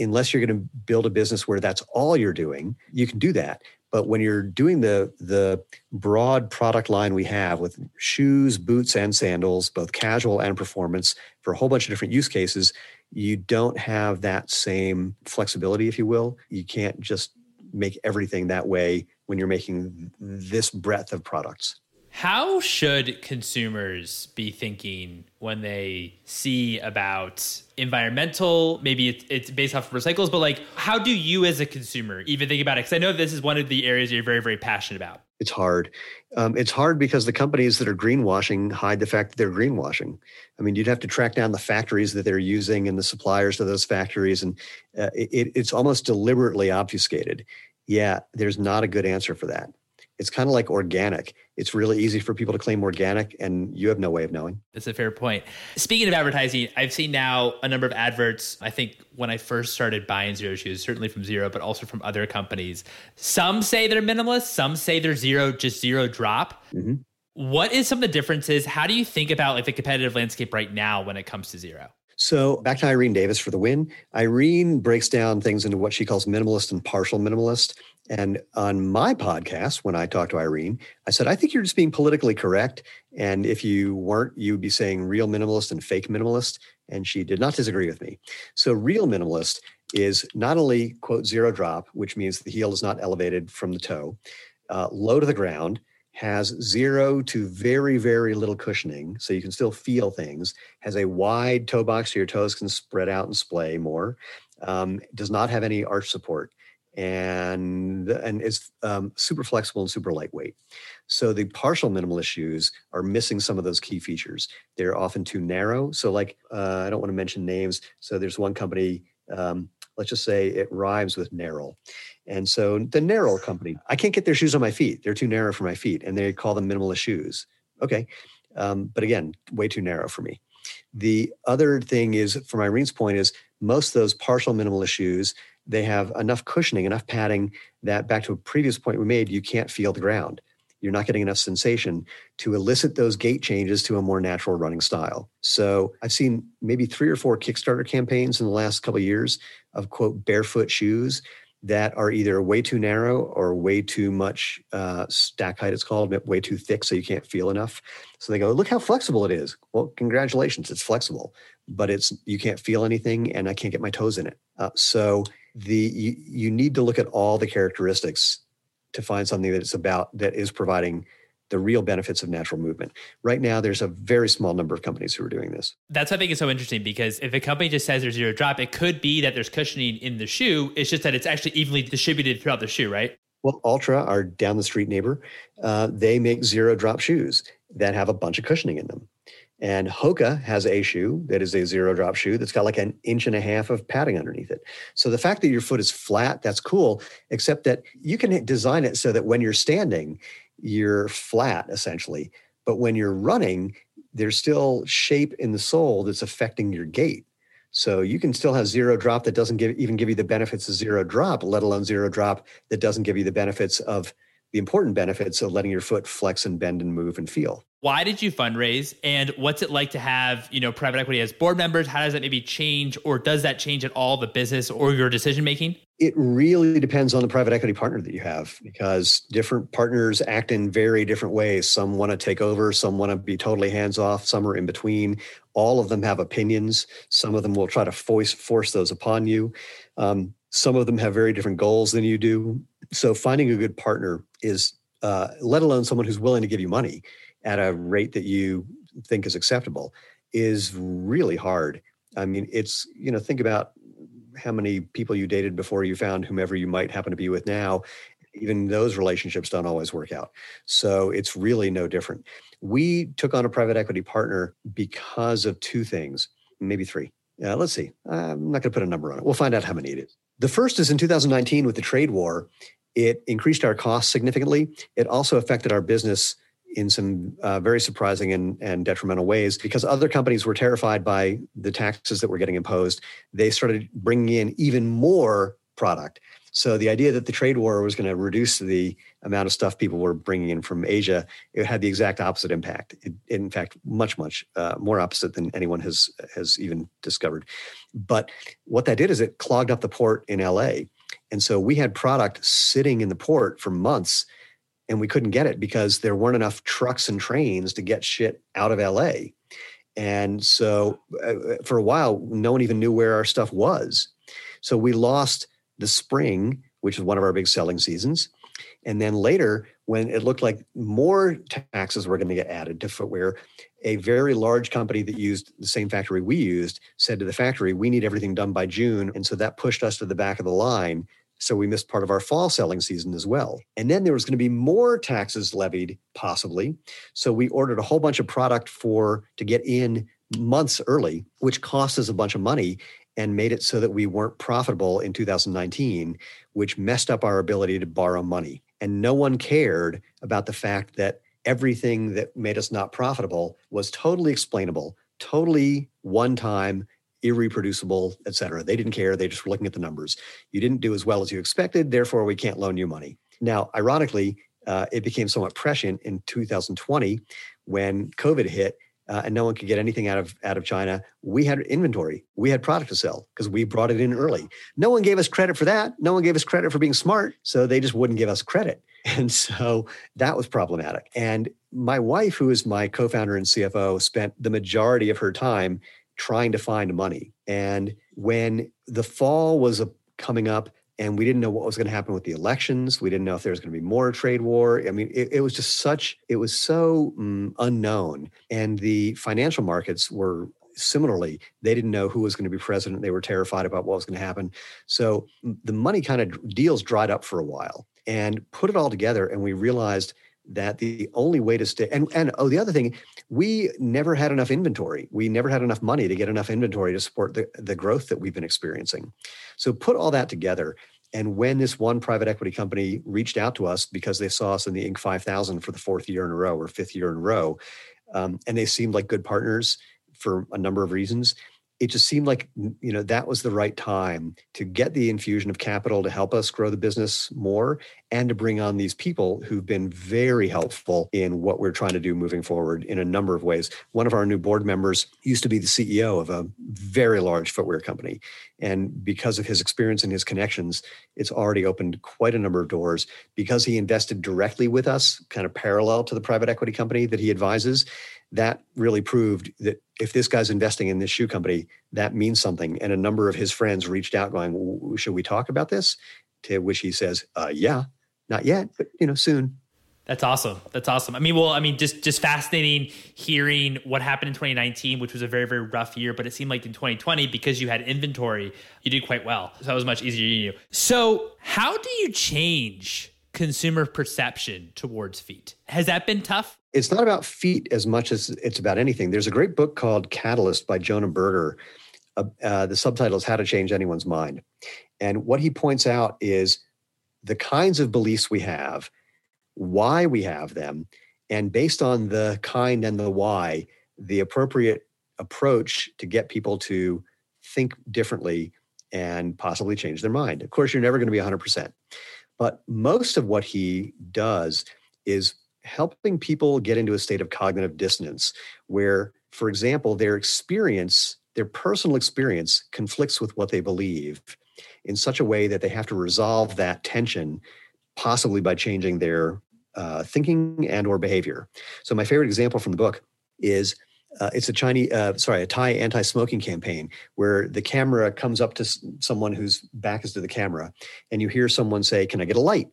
unless you're going to build a business where that's all you're doing, you can do that. But when you're doing the the broad product line we have with shoes, boots, and sandals, both casual and performance, for a whole bunch of different use cases, you don't have that same flexibility, if you will. You can't just make everything that way when you're making this breadth of products. How should consumers be thinking when they see about environmental? Maybe it's, it's based off of recycles, but like, how do you as a consumer even think about it? Because I know this is one of the areas you're very, very passionate about. It's hard. Um, it's hard because the companies that are greenwashing hide the fact that they're greenwashing. I mean, you'd have to track down the factories that they're using and the suppliers to those factories, and uh, it, it's almost deliberately obfuscated. Yeah, there's not a good answer for that it's kind of like organic. It's really easy for people to claim organic, and you have no way of knowing. That's a fair point. Speaking of advertising, I've seen now a number of adverts. I think when I first started buying Xero shoes, certainly from Xero, but also from other companies. Some say they're minimalist, some say they're zero, just zero drop. Mm-hmm. What is some of the differences? How do you think about like the competitive landscape right now when it comes to zero? So back to Irene Davis for the win. Irene breaks down things into what she calls minimalist and partial minimalist. And on my podcast, when I talked to Irene, I said, I think you're just being politically correct. And if you weren't, you'd be saying real minimalist and fake minimalist. And she did not disagree with me. So, real minimalist is not only, quote, zero drop, which means the heel is not elevated from the toe, uh, low to the ground, has zero to very, very little cushioning, so you can still feel things, has a wide toe box so your toes can spread out and splay more, um, does not have any arch support and and it's um, super flexible and super lightweight. So the partial minimalist shoes are missing some of those key features. They're often too narrow. So like uh, I don't want to mention names. So there's one company. Um, let's just say it rhymes with narrow. And so the narrow company, I can't get their shoes on my feet. They're too narrow for my feet, and they call them minimalist shoes. Okay, um, but again, way too narrow for me. The other thing is, from Irene's point, is most of those partial minimalist shoes they have enough cushioning, enough padding that back to a previous point we made, you can't feel the ground. You're not getting enough sensation to elicit those gait changes to a more natural running style. So I've seen maybe three or four Kickstarter campaigns in the last couple of years of quote barefoot shoes that are either way too narrow or way too much uh, stack height, it's called, way too thick so you can't feel enough. So they go, look how flexible it is. Well, congratulations, it's flexible, but it's you can't feel anything and I can't get my toes in it. Uh, so the you, you need to look at all the characteristics to find something that it's about that is providing the real benefits of natural movement. Right now, there's a very small number of companies who are doing this. That's what I think is so interesting because if a company just says there's zero drop, it could be that there's cushioning in the shoe. It's just that it's actually evenly distributed throughout the shoe, right? Well, Altra, our down the street neighbor, uh, they make zero drop shoes that have a bunch of cushioning in them. And Hoka has a shoe that is a zero drop shoe that's got like an inch and a half of padding underneath it. So the fact that your foot is flat, that's cool, except that you can design it so that when you're standing, you're flat essentially. But when you're running, there's still shape in the sole that's affecting your gait. So you can still have zero drop that doesn't give, even give you the benefits of zero drop, let alone zero drop that doesn't give you the benefits of the important benefits of letting your foot flex and bend and move and feel. Why did you fundraise and what's it like to have, you know, private equity as board members? How does that maybe change or does that change at all the business or your decision making? It really depends on the private equity partner that you have because different partners act in very different ways. Some want to take over, some want to be totally hands off, some are in between. All of them have opinions. Some of them will try to force force those upon you. Um, some of them have very different goals than you do. So finding a good partner is, uh, let alone someone who's willing to give you money, at a rate that you think is acceptable is really hard. I mean, it's, you know, think about how many people you dated before you found whomever you might happen to be with now. Even those relationships don't always work out. So it's really no different. We took on a private equity partner because of two things, maybe three. Uh, let's see. I'm not going to put a number on it. We'll find out how many it is. The first is in 2019 with the trade war, it increased our costs significantly. It also affected our business in some uh, very surprising and, and detrimental ways because other companies were terrified by the taxes that were getting imposed. They started bringing in even more product. So the idea that the trade war was going to reduce the amount of stuff people were bringing in from Asia, it had the exact opposite impact. It, in fact, much much uh, more opposite than anyone has has even discovered. But what that did is it clogged up the port in LA, and so we had product sitting in the port for months and we couldn't get it because there weren't enough trucks and trains to get shit out of LA. And so uh, for a while, no one even knew where our stuff was. So we lost the spring, which is one of our big selling seasons. And then later, when it looked like more taxes were going to get added to footwear, a very large company that used the same factory we used said to the factory, We need everything done by June. And so that pushed us to the back of the line so we missed part of our fall selling season as well. And then there was going to be more taxes levied, possibly. So we ordered a whole bunch of product for to get in months early, which cost us a bunch of money and made it so that we weren't profitable in 2019, which messed up our ability to borrow money. And no one cared about the fact that everything that made us not profitable was totally explainable, totally one time irreproducible, et cetera. They didn't care. They just were looking at the numbers. You didn't do as well as you expected, therefore, we can't loan you money. Now, ironically, uh, it became somewhat prescient in 2020 when COVID hit. Uh, and no one could get anything out of out of China. We had inventory. We had product to sell because we brought it in early. No one gave us credit for that. No one gave us credit for being smart, so they just wouldn't give us credit. *laughs* And so that was problematic. And my wife, who is my co-founder and CFO, spent the majority of her time trying to find money. And when the fall was coming up and we didn't know what was going to happen with the elections, we didn't know if there was going to be more trade war. I mean, it, it was just such, it was so um, unknown. And the financial markets were similarly, they didn't know who was going to be president. They were terrified about what was going to happen. So the money kind of deals dried up for a while and put it all together. And we realized that the only way to stay and, and oh the other thing we never had enough inventory. We never had enough money to get enough inventory to support the, the growth that we've been experiencing. So put all that together and when this one private equity company reached out to us because they saw us in the inc. 5000 for the fourth year in a row or fifth year in a row um, and they seemed like good partners for a number of reasons it just seemed like you know that was the right time to get the infusion of capital to help us grow the business more and to bring on these people who've been very helpful in what we're trying to do moving forward in a number of ways. One of our new board members used to be the ceo of a very large footwear company and because of his experience and his connections it's already opened quite a number of doors. Because he invested directly with us kind of parallel to the private equity company that he advises that really proved that if this guy's investing in this shoe company, that means something. And a number of his friends reached out going, should we talk about this? To which he says, uh, yeah, not yet, but you know, soon. That's awesome. That's awesome. I mean, well, I mean, just just fascinating hearing what happened in 2019, which was a very very rough year. But it seemed like in 2020, because you had inventory, you did quite well. So that was much easier to you. So how do you change consumer perception towards feet? Has that been tough? It's not about feet as much as it's about anything. There's a great book called Catalyst by Jonah Berger. Uh, uh, the subtitle is How to Change Anyone's Mind. And what he points out is the kinds of beliefs we have, why we have them, and based on the kind and the why, the appropriate approach to get people to think differently and possibly change their mind. Of course, you're never going to be 100%. But most of what he does is helping people get into a state of cognitive dissonance where, for example, their experience, their personal experience conflicts with what they believe in such a way that they have to resolve that tension, possibly by changing their uh, thinking and or behavior. So my favorite example from the book is uh, it's a Chinese, uh, sorry, a Thai anti-smoking campaign where the camera comes up to someone whose back is to the camera, and you hear someone say, "Can I get a light?"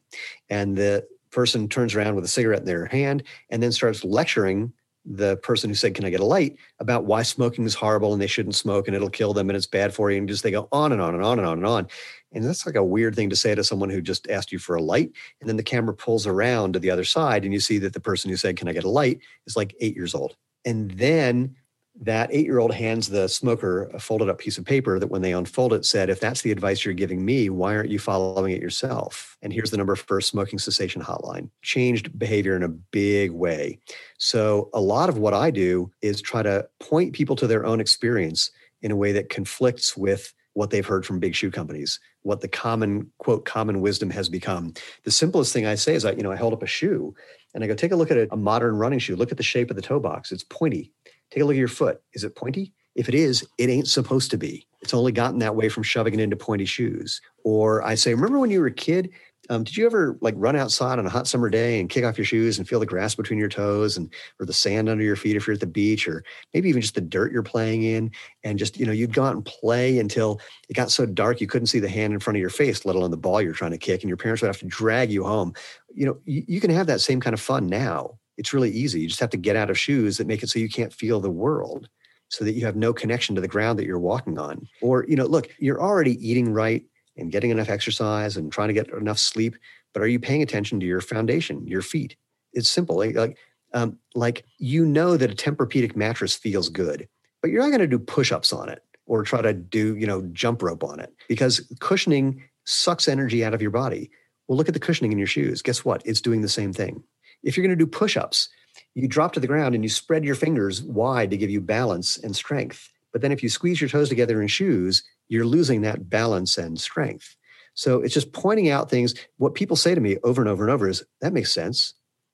And the person turns around with a cigarette in their hand and then starts lecturing the person who said, Can I get a light? about why smoking is horrible and they shouldn't smoke and it'll kill them and it's bad for you. And just they go on and on and on and on and on. And that's like a weird thing to say to someone who just asked you for a light. And then the camera pulls around to the other side and you see that the person who said, Can I get a light? is like eight years old. And then that eight year old hands the smoker a folded up piece of paper that when they unfold it said, If that's the advice you're giving me, why aren't you following it yourself? And here's the number for smoking cessation hotline. Changed behavior in a big way. So, a lot of what I do is try to point people to their own experience in a way that conflicts with what they've heard from big shoe companies, what the common quote common wisdom has become. The simplest thing I say is I, you know, I held up a shoe and I go, take a look at a, a modern running shoe. Look at the shape of the toe box. It's pointy. Take a look at your foot. Is it pointy? If it is, it ain't supposed to be. It's only gotten that way from shoving it into pointy shoes. Or I say, remember when you were a kid? Um, did you ever like run outside on a hot summer day and kick off your shoes and feel the grass between your toes and or the sand under your feet if you're at the beach or maybe even just the dirt you're playing in and just you know you'd go out and play until it got so dark you couldn't see the hand in front of your face let alone the ball you're trying to kick and your parents would have to drag you home you know you, you can have that same kind of fun now it's really easy. You just have to get out of shoes that make it so you can't feel the world so that you have no connection to the ground that you're walking on. Or, you know, look, you're already eating right and getting enough exercise and trying to get enough sleep, but are you paying attention to your foundation, your feet? It's simple. Like, like, um, like you know that a Tempur-Pedic mattress feels good, but you're not going to do push-ups on it or try to do, you know, jump rope on it because cushioning sucks energy out of your body. Well, look at the cushioning in your shoes. Guess what? It's doing the same thing. If you're going to do push ups, you drop to the ground and you spread your fingers wide to give you balance and strength. But then if you squeeze your toes together in shoes, you're losing that balance and strength. So it's just pointing out things. What people say to me over and over and over is that makes sense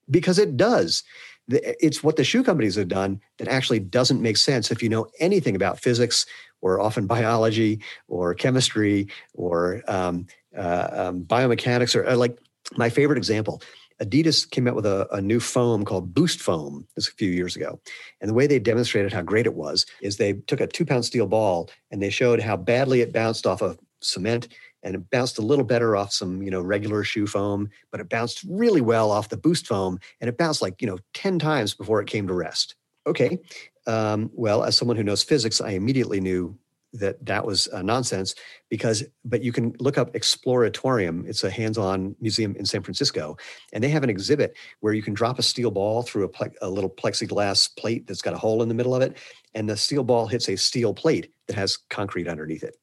because it does. It's what the shoe companies have done that actually doesn't make sense if you know anything about physics or often biology or chemistry or um, uh, um, biomechanics or uh, like my favorite example Adidas came out with a, a, new foam called Boost Foam this a few years ago. And the way they demonstrated how great it was is they took a two pound steel ball and they showed how badly it bounced off of cement and it bounced a little better off some, you know, regular shoe foam, but it bounced really well off the Boost Foam and it bounced like, you know, 10 times before it came to rest. Okay. Um, well, as someone who knows physics, I immediately knew that that was uh, nonsense because but you can look up exploratorium it's a hands-on museum in san francisco and they have an exhibit where you can drop a steel ball through a, ple- a little plexiglass plate that's got a hole in the middle of it and the steel ball hits a steel plate that has concrete underneath it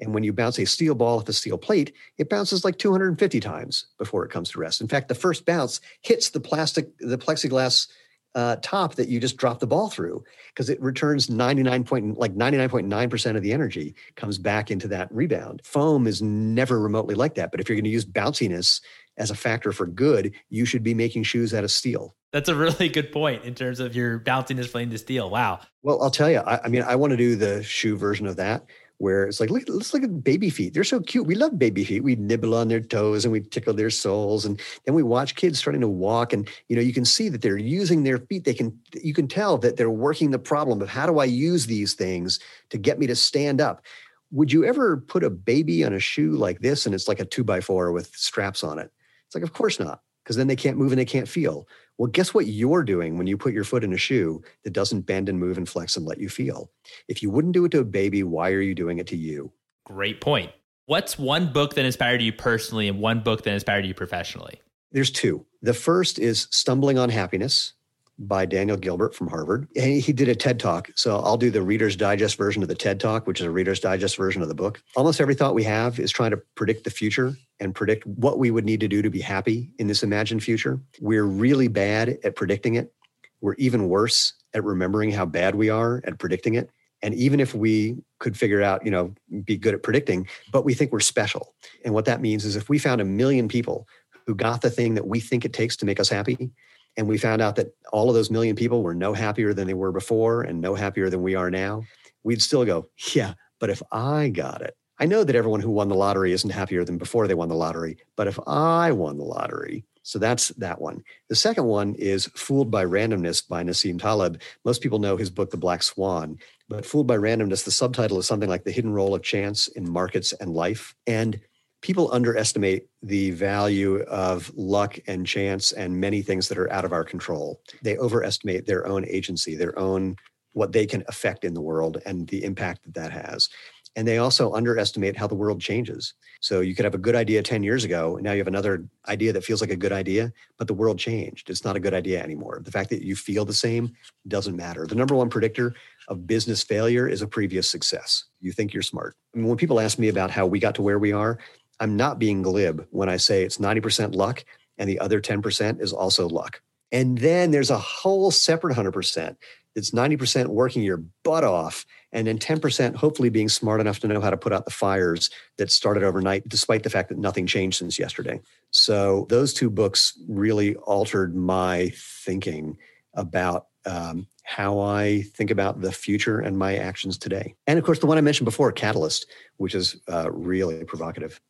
and when you bounce a steel ball off a steel plate, it bounces like 250 times before it comes to rest. In fact, the first bounce hits the plastic, the plexiglass uh, top that you just dropped the ball through because it returns 99 point like 99.9% of the energy comes back into that rebound. Foam is never remotely like that but if you're going to use bounciness as a factor for good you should be making shoes out of steel. That's a really good point in terms of your bounciness playing to steel. Wow. Well i'll tell you I, I mean i want to do the shoe version of that where it's like, look, let's look at baby feet. They're so cute. We love baby feet. We nibble on their toes and we tickle their soles. And then we watch kids starting to walk. And, you know, you can see that they're using their feet. They can, you can tell that they're working the problem of how do I use these things to get me to stand up? Would you ever put a baby on a shoe like this and it's like a two by four with straps on it? It's like, of course not, because then they can't move and they can't feel. Well, guess what you're doing when you put your foot in a shoe that doesn't bend and move and flex and let you feel? If you wouldn't do it to a baby, why are you doing it to you? Great point. What's one book that inspired you personally and one book that inspired you professionally? There's two. The first is Stumbling on Happiness by Daniel Gilbert from Harvard. And he did a TED Talk. So I'll do the Reader's Digest version of the TED Talk, which is a Reader's Digest version of the book. Almost every thought we have is trying to predict the future and predict what we would need to do to be happy in this imagined future. We're really bad at predicting it. We're even worse at remembering how bad we are at predicting it. And even if we could figure out, you know, be good at predicting, but we think we're special. And what that means is if we found a million people who got the thing that we think it takes to make us happy, and we found out that all of those million people were no happier than they were before and no happier than we are now, we'd still go, yeah, but if I got it, I know that everyone who won the lottery isn't happier than before they won the lottery, but if I won the lottery, so that's that one. The second one is Fooled by Randomness by Nassim Taleb. Most people know his book, The Black Swan, but Fooled by Randomness, the subtitle is something like The Hidden Role of Chance in Markets and Life. And people underestimate the value of luck and chance and many things that are out of our control. They overestimate their own agency, their own what they can affect in the world and the impact that that has. And they also underestimate how the world changes. So you could have a good idea 10 years ago, and now you have another idea that feels like a good idea, but the world changed. It's not a good idea anymore. The fact that you feel the same doesn't matter. The number one predictor of business failure is a previous success. You think you're smart. I mean, when people ask me about how we got to where we are, I'm not being glib when I say it's 90% luck and the other 10% is also luck. And then there's a whole separate 100% that's 90% working your butt off and then 10% hopefully being smart enough to know how to put out the fires that started overnight despite the fact that nothing changed since yesterday. So those two books really altered my thinking about um, how I think about the future and my actions today. And of course, the one I mentioned before, Catalyst, which is uh, really provocative.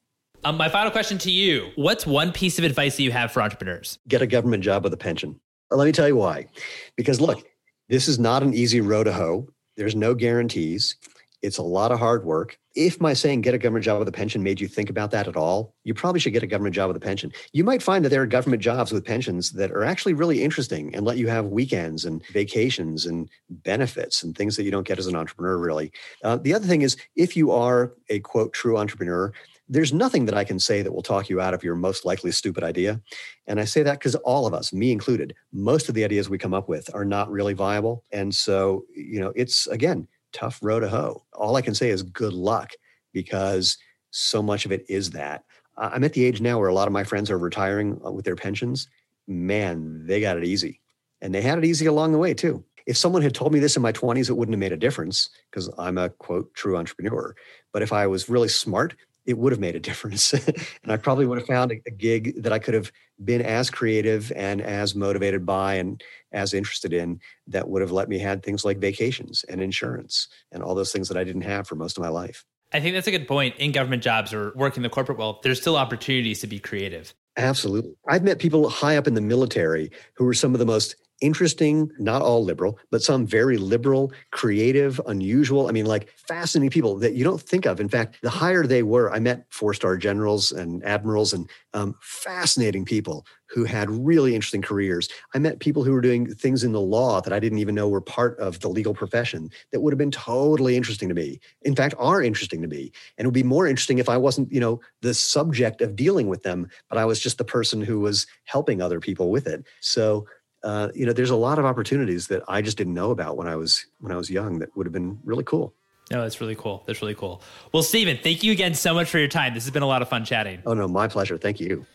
Um, my final question to you What's one piece of advice that you have for entrepreneurs? Get a government job with a pension. Let me tell you why. Because look, this is not an easy road to hoe. There's no guarantees. It's a lot of hard work. If my saying get a government job with a pension made you think about that at all, you probably should get a government job with a pension. You might find that there are government jobs with pensions that are actually really interesting and let you have weekends and vacations and benefits and things that you don't get as an entrepreneur, really. Uh, the other thing is, if you are a quote, true entrepreneur, there's nothing that I can say that will talk you out of your most likely stupid idea. And I say that because all of us, me included, most of the ideas we come up with are not really viable. And so, you know, it's again, tough row to hoe. All I can say is good luck because so much of it is that. I'm at the age now where a lot of my friends are retiring uh, with their pensions. Man, they got it easy. And they had it easy along the way, too. If someone had told me this in my 20s, it wouldn't have made a difference because I'm a quote, true entrepreneur. But if I was really smart, it would have made a difference. *laughs* and I probably would have found a, a, gig that I could have been as creative and as motivated by and as interested in that would have let me had things like vacations and insurance and all those things that I didn't have for most of my life. I think that's a good point. In government jobs or working the corporate world, there's still opportunities to be creative. Absolutely. I've met people high up in the military who were some of the most interesting, not all liberal, but some very liberal, creative, unusual. I mean, like fascinating people that you don't think of. In fact, the higher they were, I met four star generals and admirals and um, fascinating people who had really interesting careers. I met people who were doing things in the law that I didn't even know were part of the legal profession that would have been totally interesting to me. In fact, are interesting to me. And it would be more interesting if I wasn't, you know, the subject of dealing with them, but I was just the person who was helping other people with it. So uh, you know, there's a lot of opportunities that I just didn't know about when I was when I was young that would have been really cool. No, that's really cool. That's really cool. Well, Steven, thank you again so much for your time. This has been a lot of fun chatting. Oh no, my pleasure. Thank you.